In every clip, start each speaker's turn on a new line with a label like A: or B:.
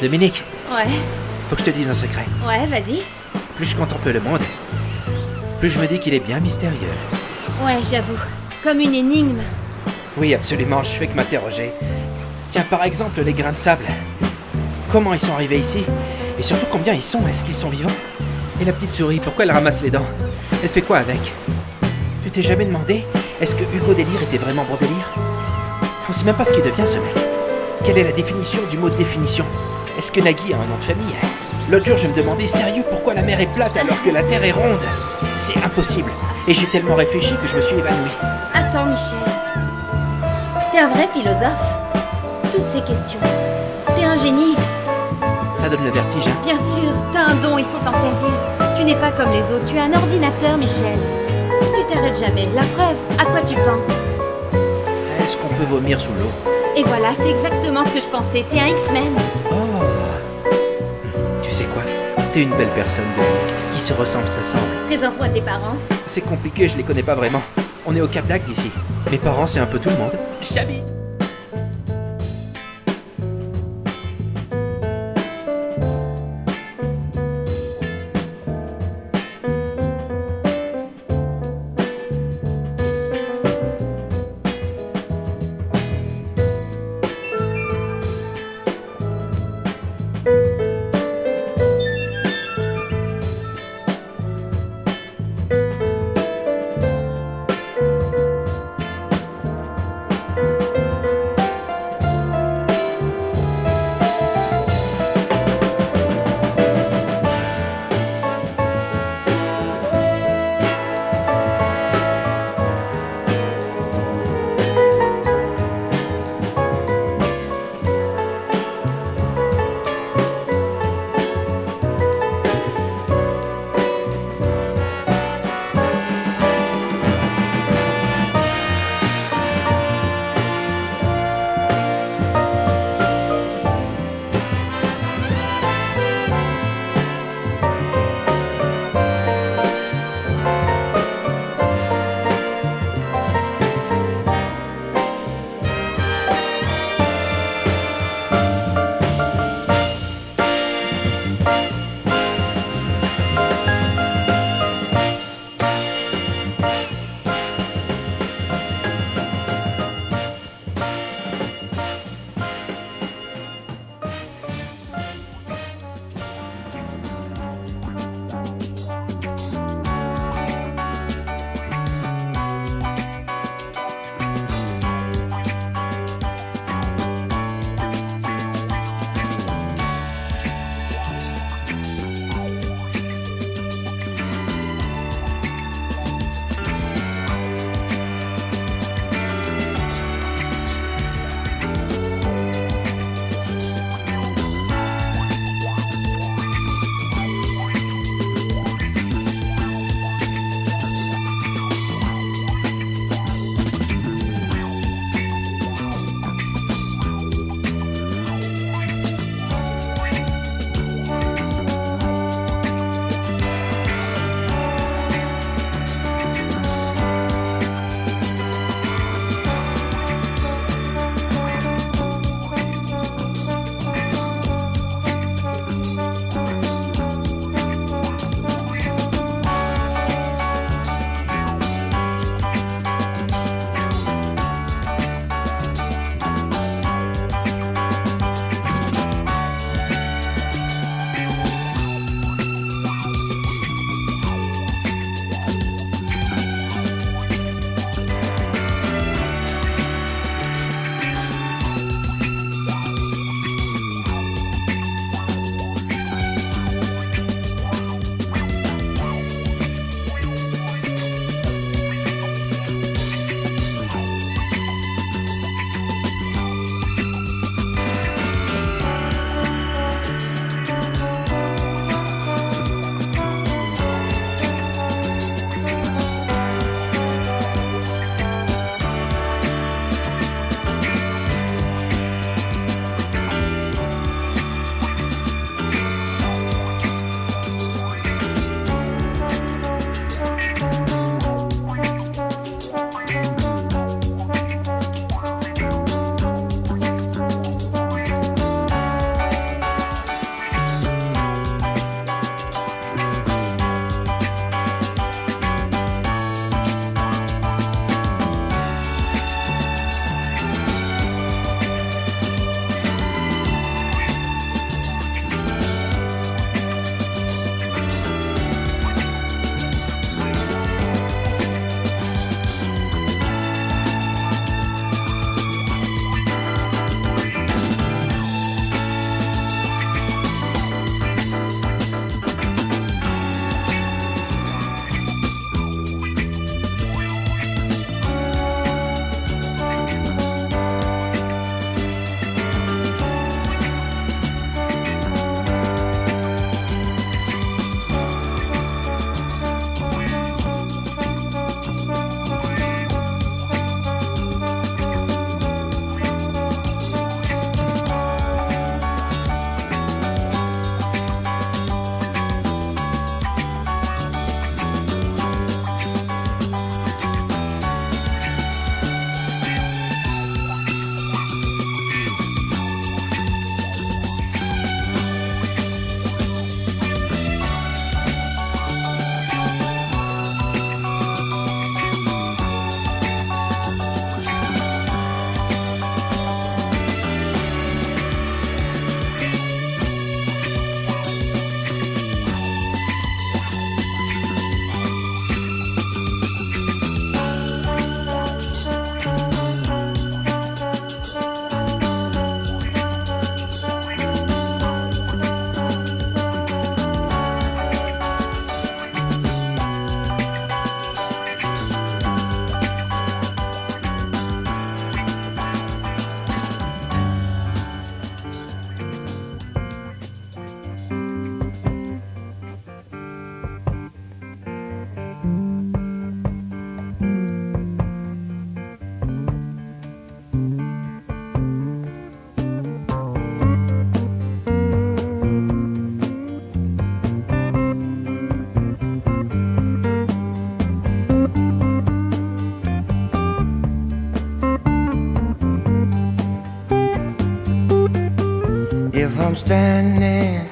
A: Dominique,
B: Ouais,
A: faut que je te dise un secret.
B: ouais, vas-y.
A: Plus je contemple le monde, plus je me dis qu'il est bien mystérieux.
B: Ouais, j'avoue. Comme une énigme.
A: Oui, absolument, je fais que m'interroger. Tiens, par exemple, les grains de sable. Comment ils sont arrivés ici? Et surtout, combien ils sont? Est-ce qu'ils sont vivants? Et la petite souris, pourquoi elle ramasse les dents Elle fait quoi avec Tu t'es jamais demandé Est-ce que Hugo Délire était vraiment bon délire On sait même pas ce qu'il devient, ce mec. Quelle est la définition du mot définition Est-ce que Nagui a un nom de famille L'autre jour, je me demandais, sérieux, pourquoi la mer est plate alors que la Terre est ronde C'est impossible. Et j'ai tellement réfléchi que je me suis évanoui.
B: Attends, Michel. T'es un vrai philosophe. Toutes ces questions. T'es un génie.
A: Ça donne le vertige, hein
B: Bien sûr, t'as un don, il faut t'en servir. Tu n'es pas comme les autres, tu es un ordinateur, Michel. Tu t'arrêtes jamais. La preuve, à quoi tu penses?
A: Est-ce qu'on peut vomir sous l'eau?
B: Et voilà, c'est exactement ce que je pensais. T'es un X-Men.
A: Oh Tu sais quoi? T'es une belle personne, Dominique. Qui se ressemble, s'assemble.
B: Présente-moi tes parents.
A: C'est compliqué, je les connais pas vraiment. On est au Cap d'Agde ici. Mes parents, c'est un peu tout le monde. Chabi
C: standing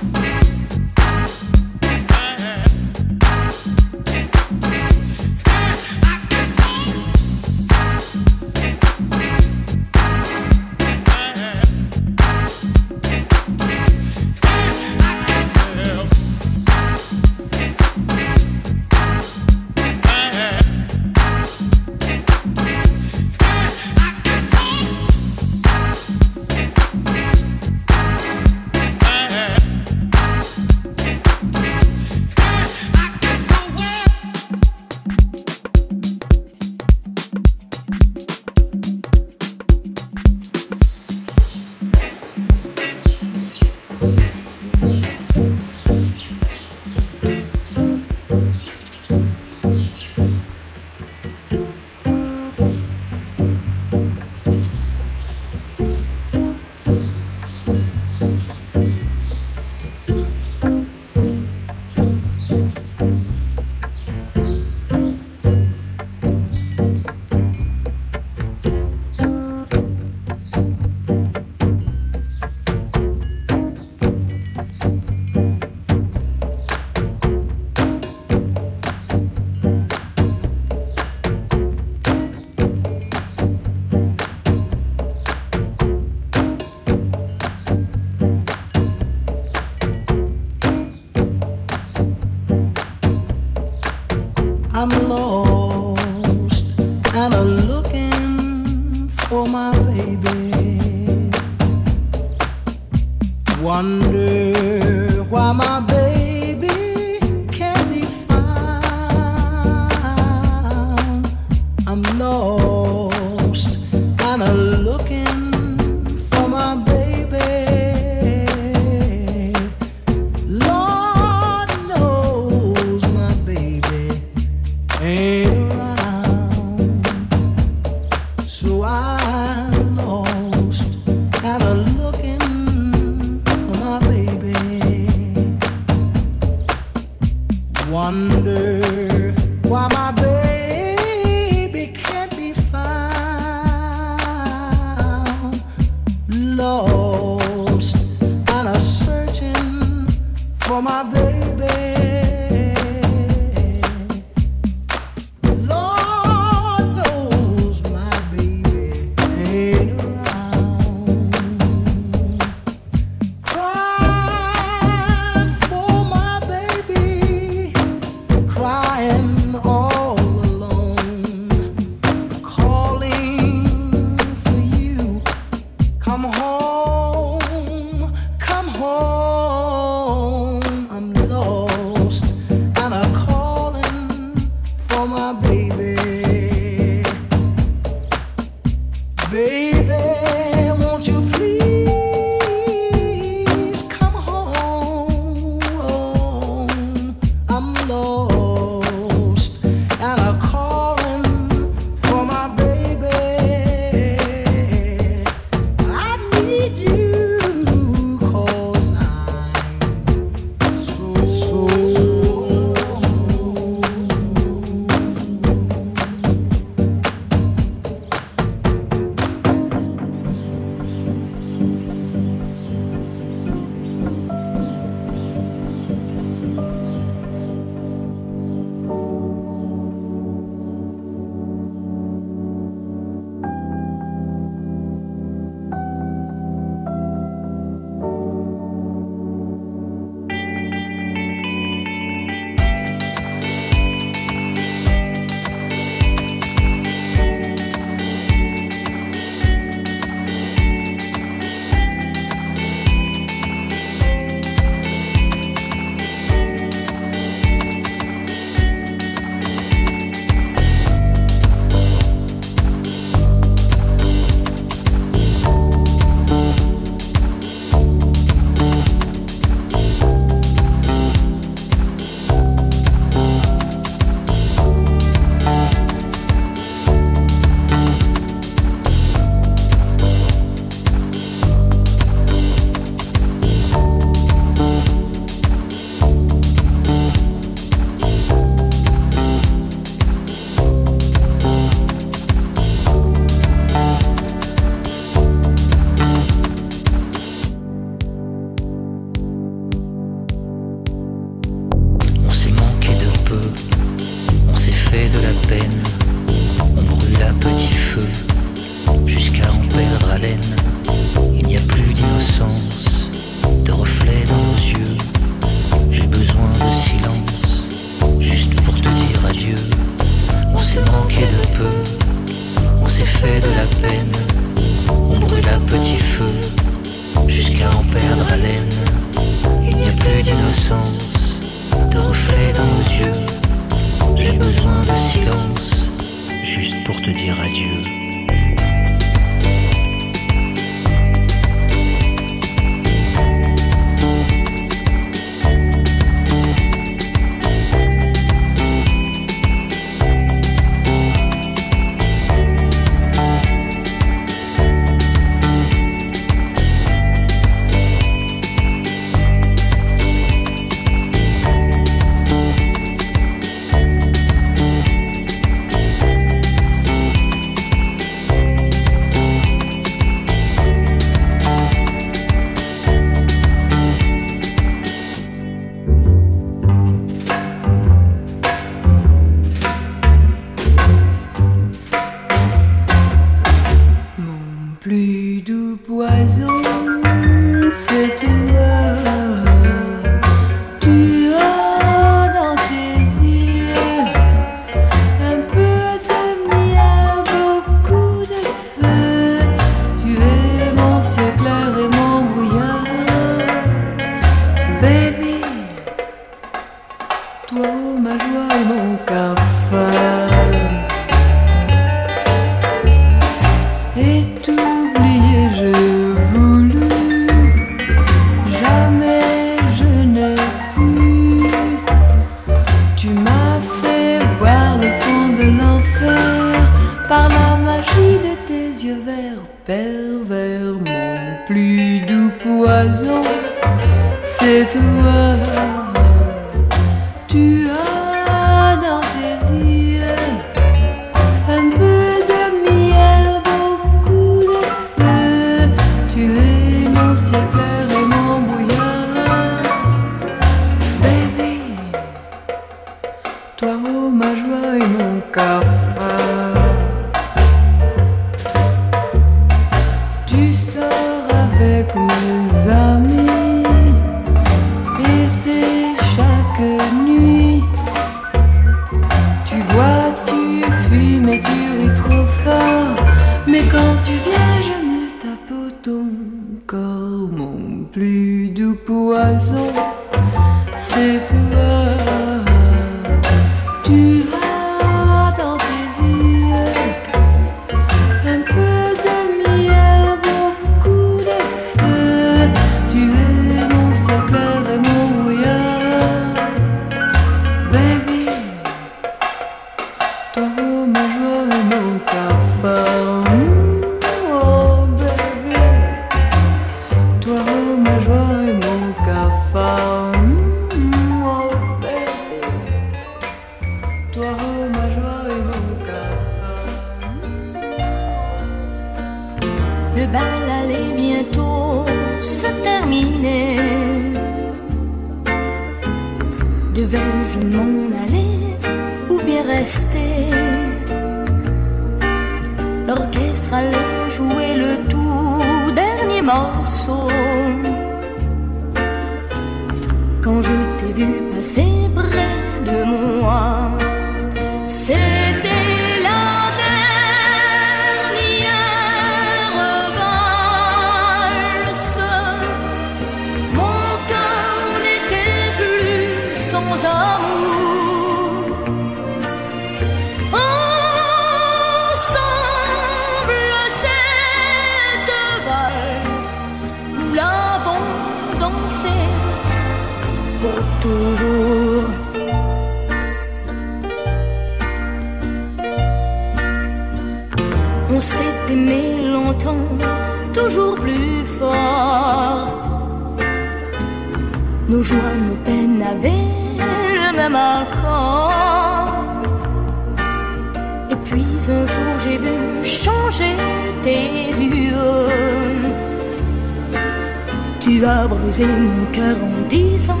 D: disant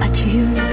D: adieu.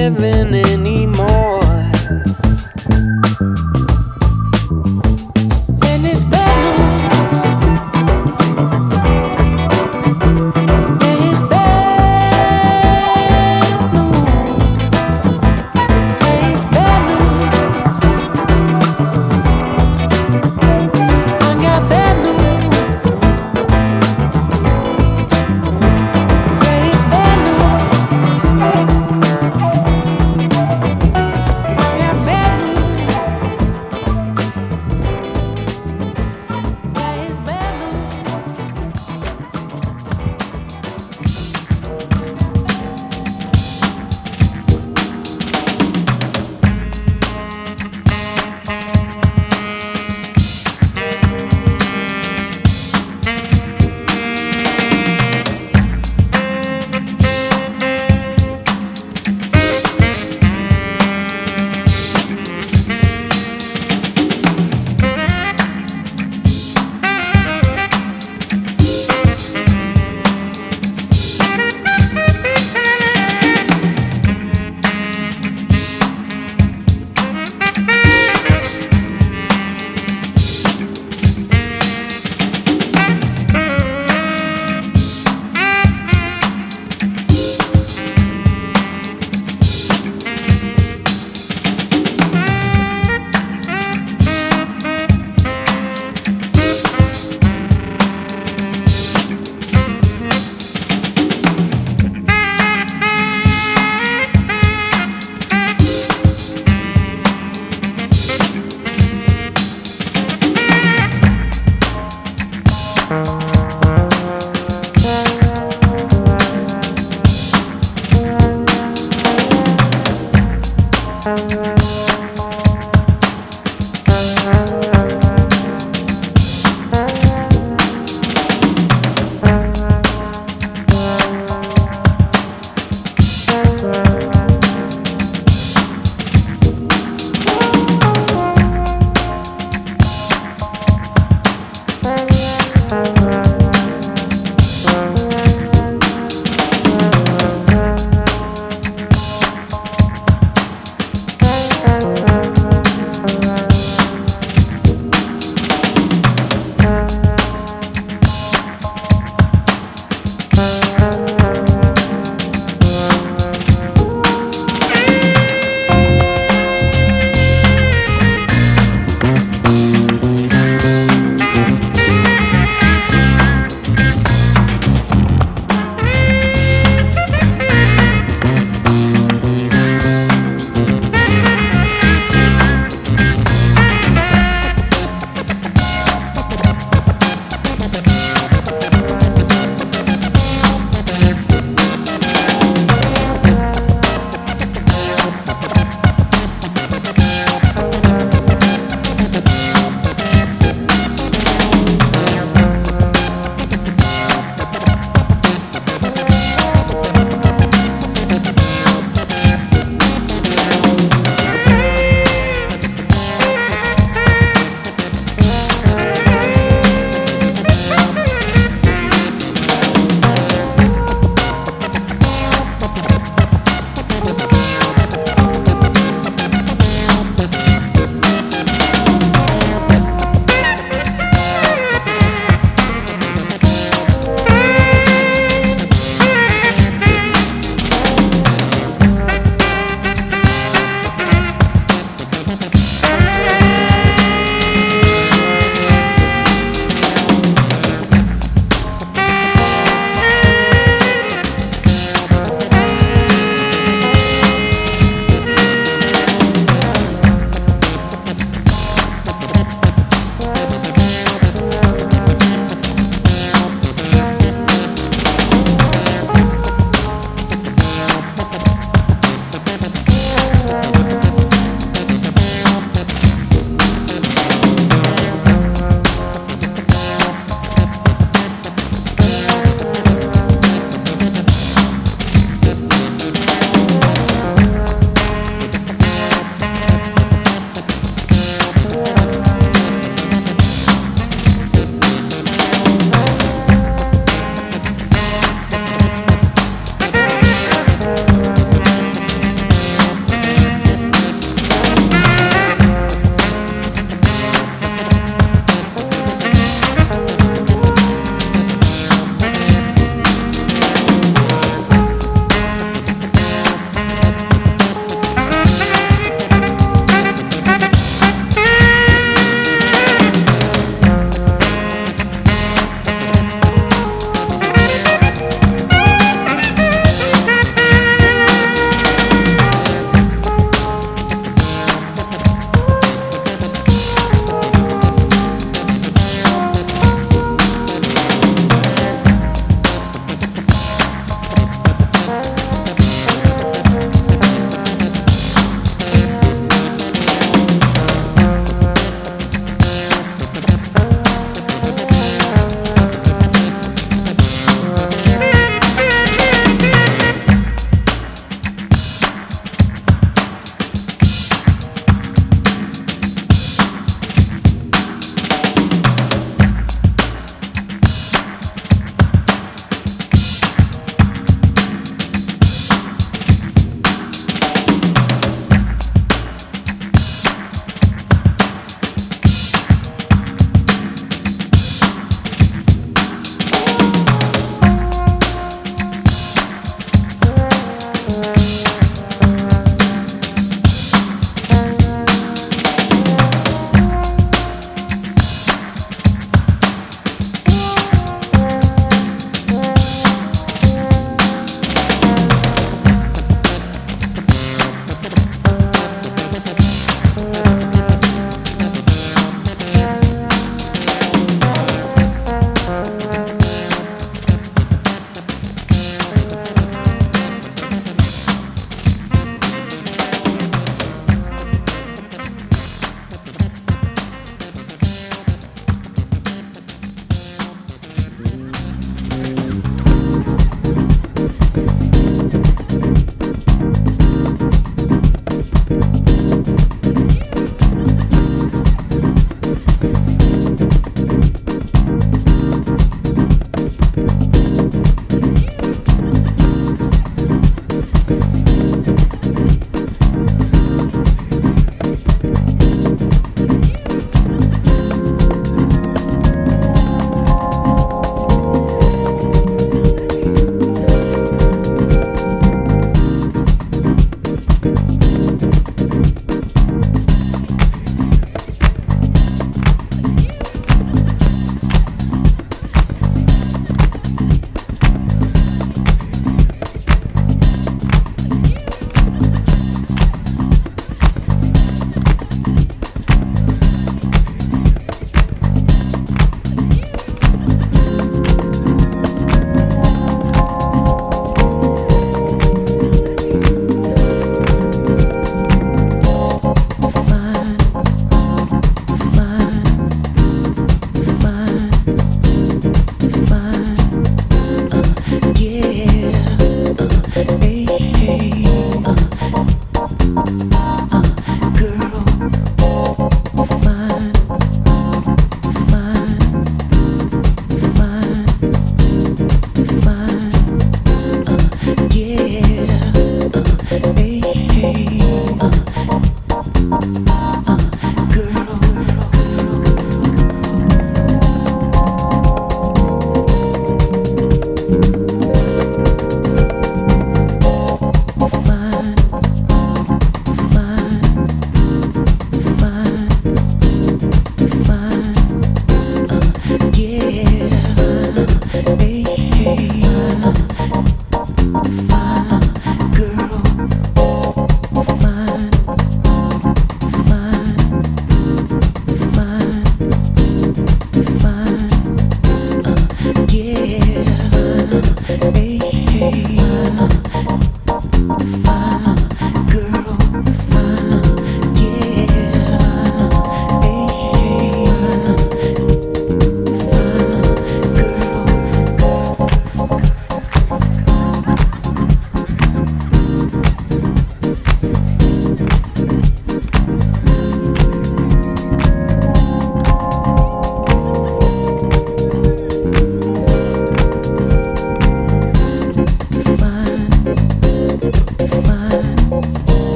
E: Living anymore.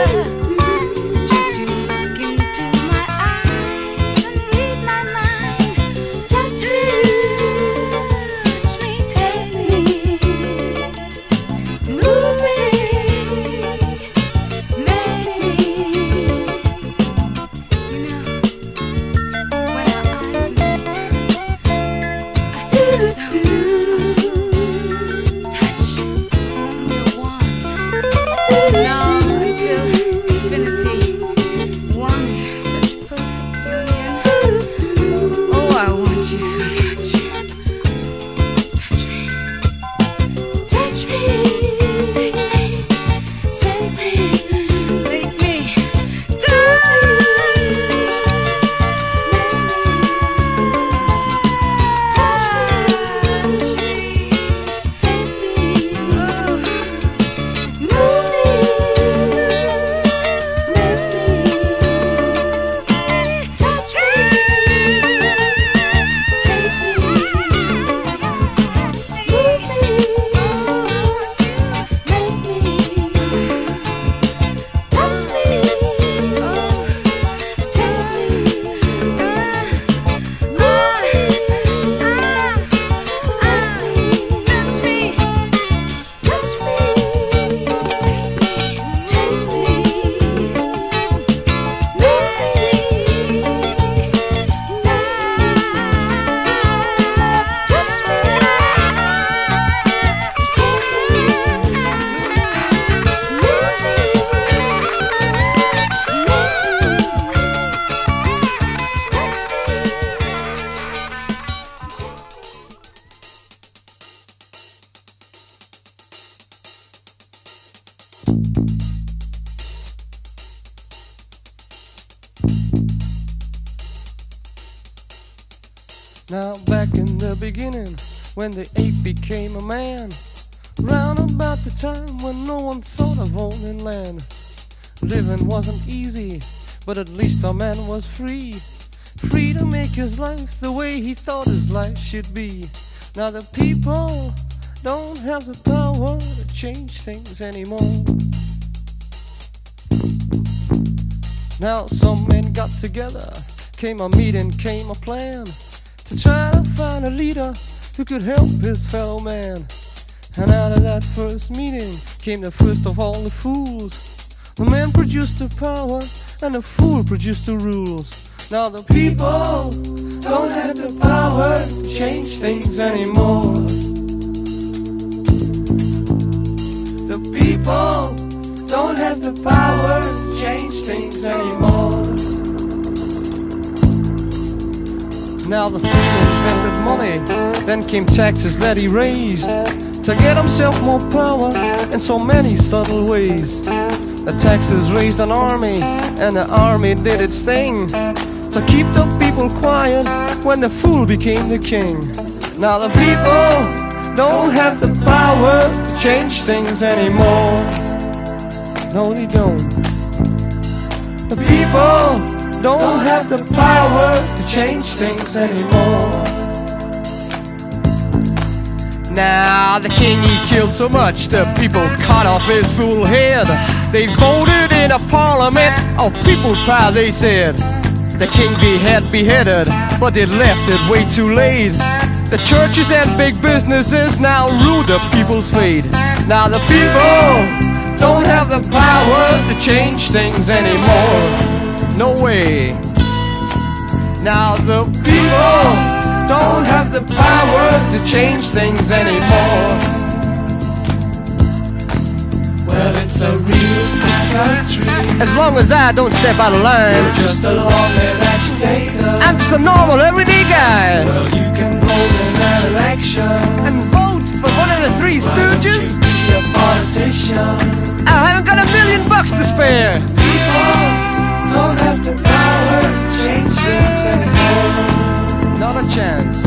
E: yeah.
F: When the ape became a man, round about the time when no one thought of owning land. Living wasn't easy, but at least a man was free. Free to make his life the way he thought his life should be. Now the people don't have the power to change things anymore. Now some men got together, came a meeting, came a plan to try to find a leader who could help his fellow man. And out of that first meeting came the first of all the fools. The man produced the power, and the fool produced the rules. Now the people don't have the power to change things anymore. The people don't have the power to change things anymore. Now the invented money, then came taxes that he raised to get himself more power in so many subtle ways. The taxes raised an army, and the army did its thing to keep the people quiet when the fool became the king. Now the people don't have the power to change things anymore. No, they don't. The people don't have the power to change things anymore. Now the king he killed so much the people cut off his fool head. They voted in a parliament of people's power they said. The king be had beheaded, but they left it way too late. The churches and big businesses now rule the people's fate. Now the people don't have the power to change things anymore. No way. Now the people don't have the power to change things anymore.
G: Well, it's a real free country.
F: As long as I don't step out of line,
G: You're just a agitator.
F: I'm just a normal everyday guy.
G: Well, you can vote in an election.
F: And vote for one of the three
G: Why don't you
F: stooges.
G: be a politician?
F: I haven't got a million bucks to spare.
G: People don't have the power to change things anymore.
F: Not a chance.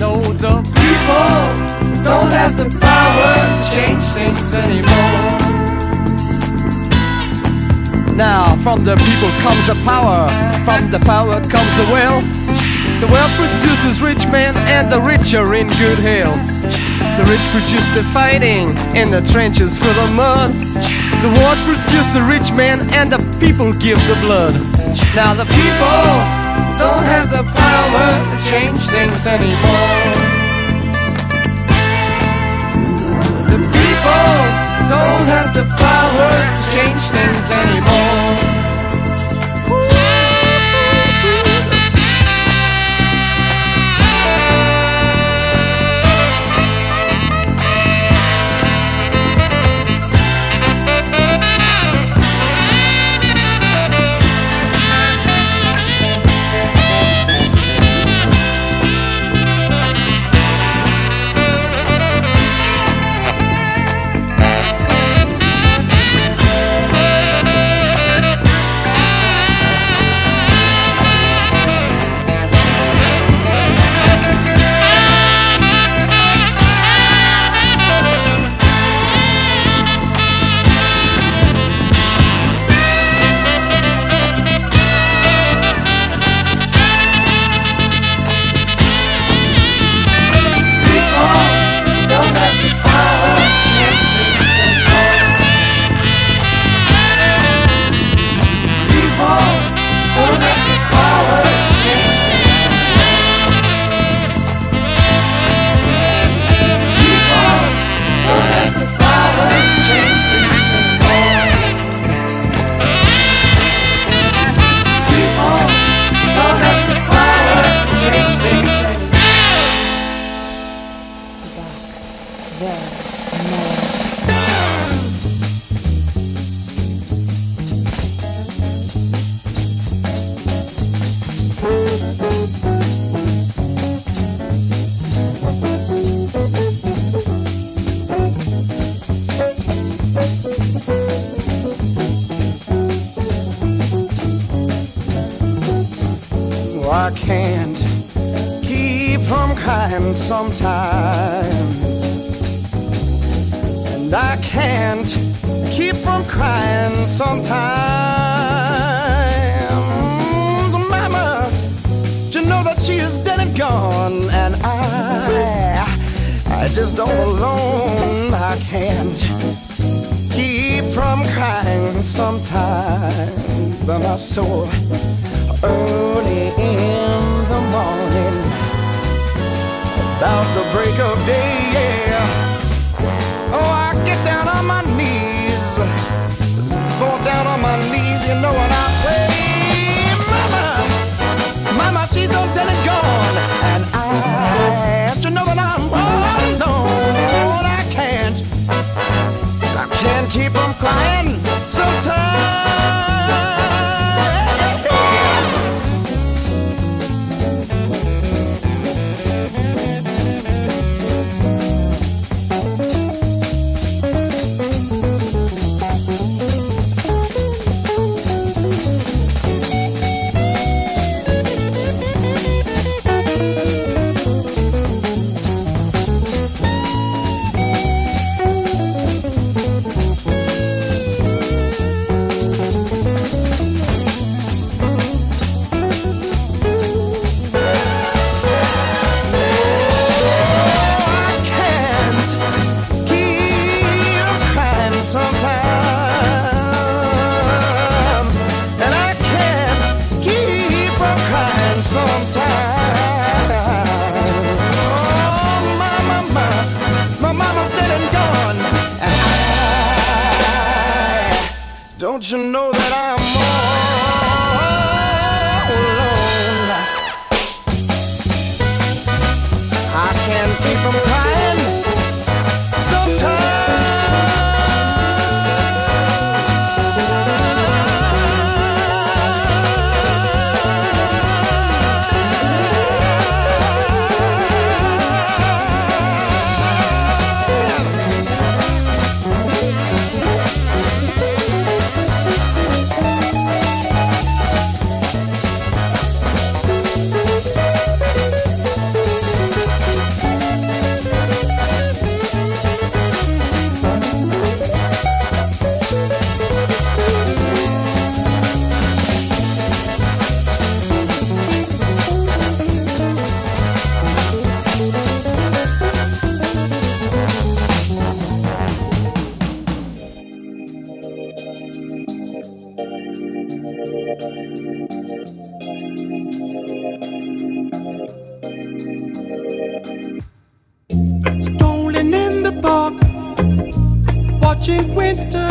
F: No, the
G: People don't have the power to change things anymore.
F: Now, from the people comes the power, from the power comes the wealth. The wealth produces rich men, and the rich are in good health. The rich produce the fighting, and the trenches full of mud. The wars produce the rich men, and the people give the blood. Now the people
G: Don't have the power to change things anymore. The people don't have the power to change things anymore. of my soul early in the morning. About the break of day, yeah. Oh, I get down on my knees, fall down on my knees, you know, and I pray, Mama, Mama, she's all dead and gone, and I have to know that I'm all alone. I can't, I can't keep on crying sometimes.
H: Strolling in the park, watching winter.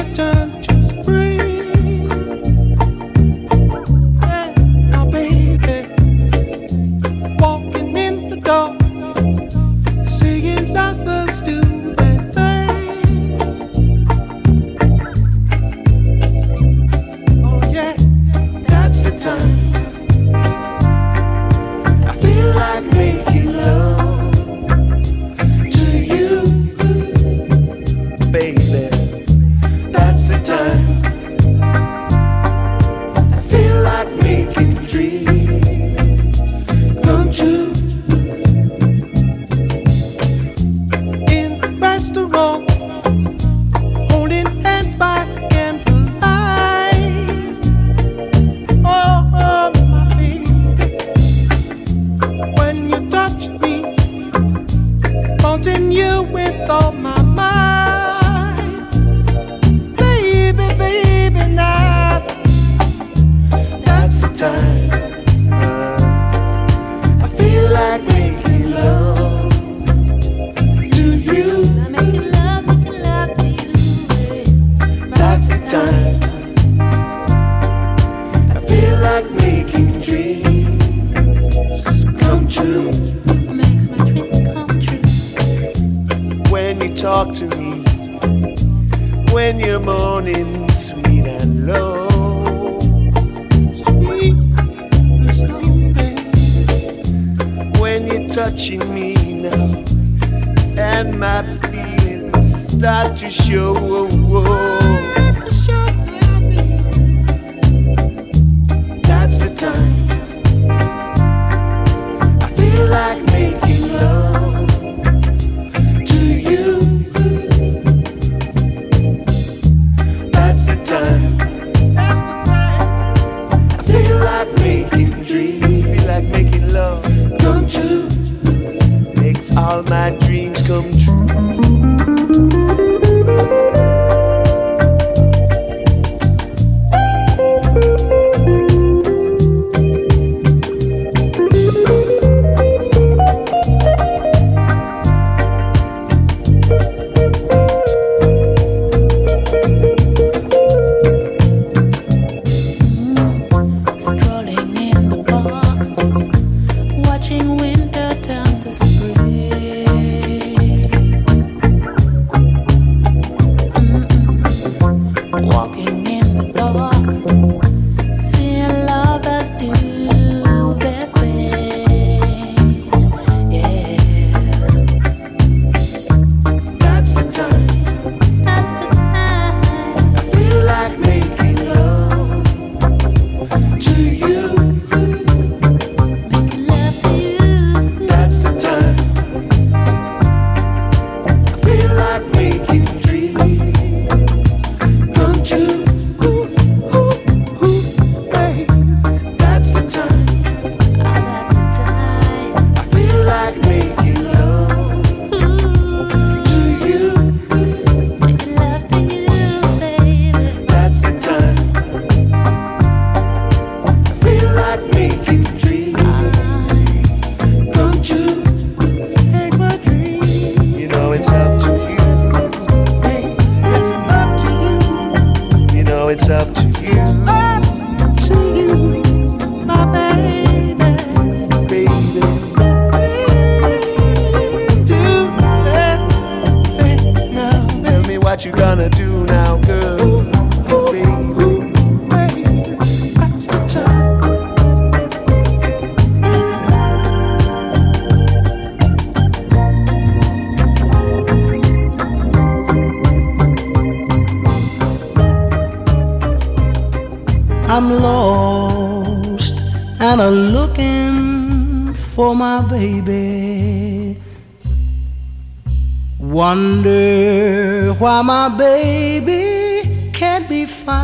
I: Why my baby can't be found.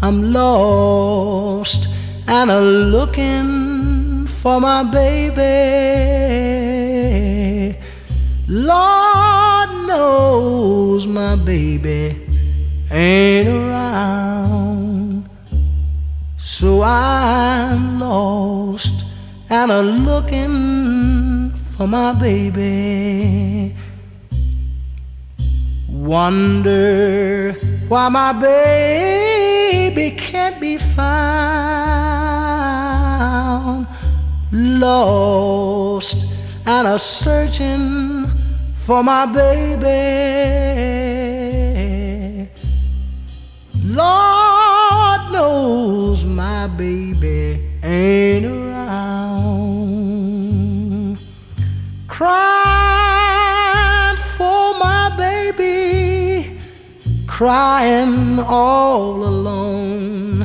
I: I'm lost and a looking for my baby. Lord knows my baby ain't around. So I'm lost and a looking for my baby. Wonder why my baby can't be found. Lost and a searching for my baby. Lord knows my baby ain't Crying for my baby, crying all alone,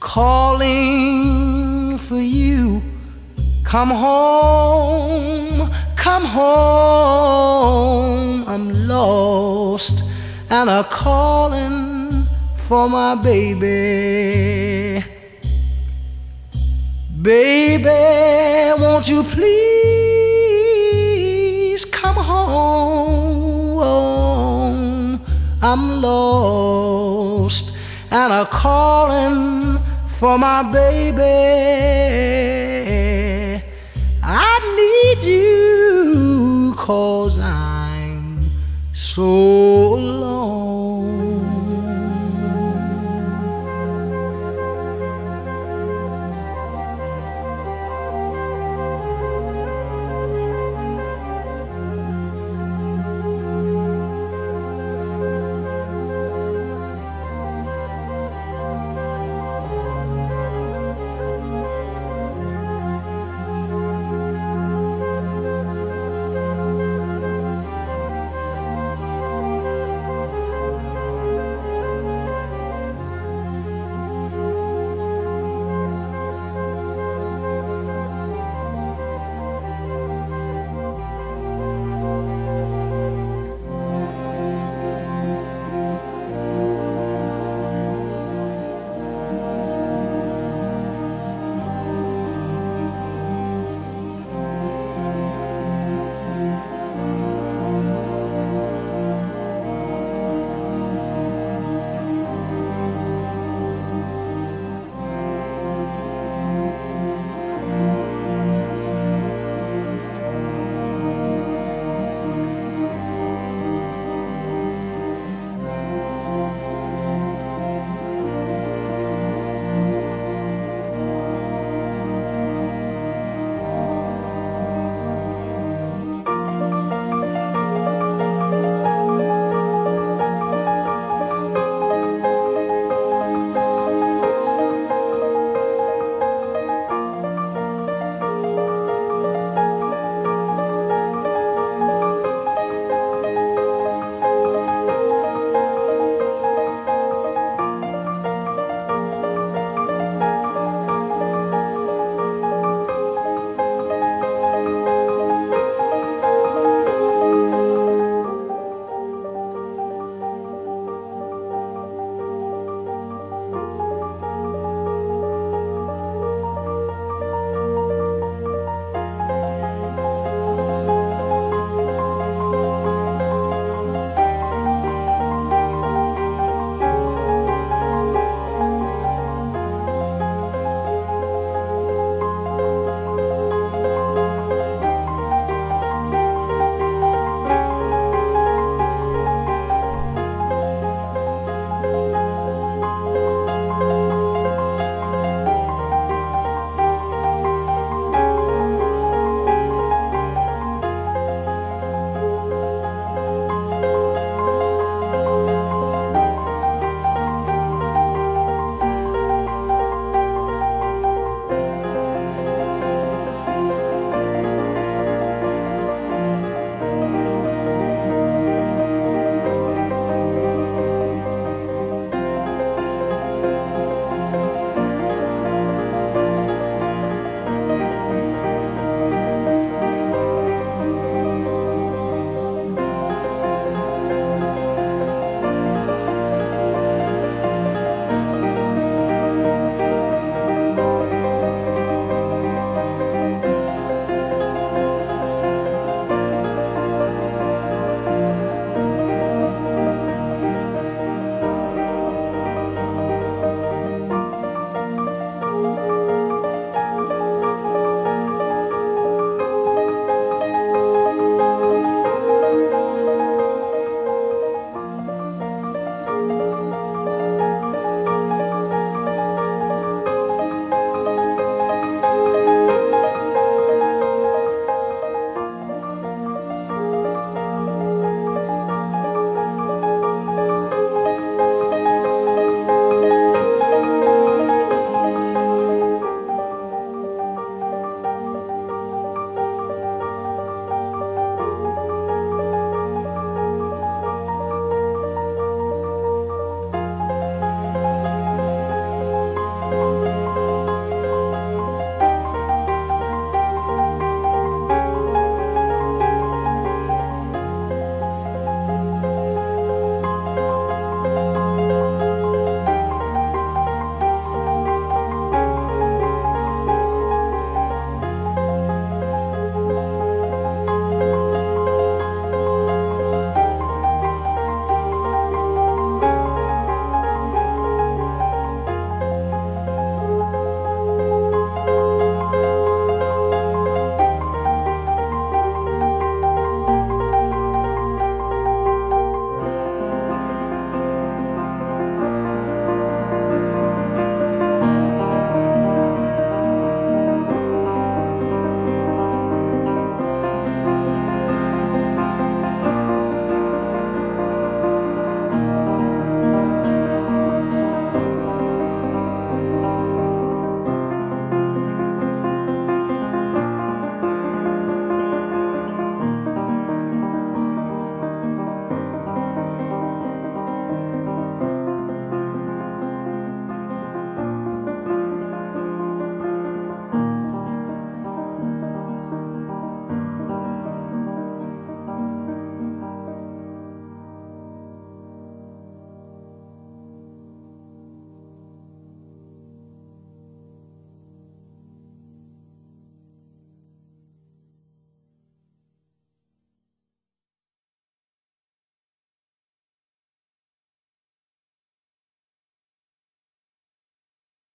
I: calling for you. Come home, come home. I'm lost and a calling for my baby. Baby, won't you please come home? I'm lost and a calling for my baby. I need you cause I'm so alone.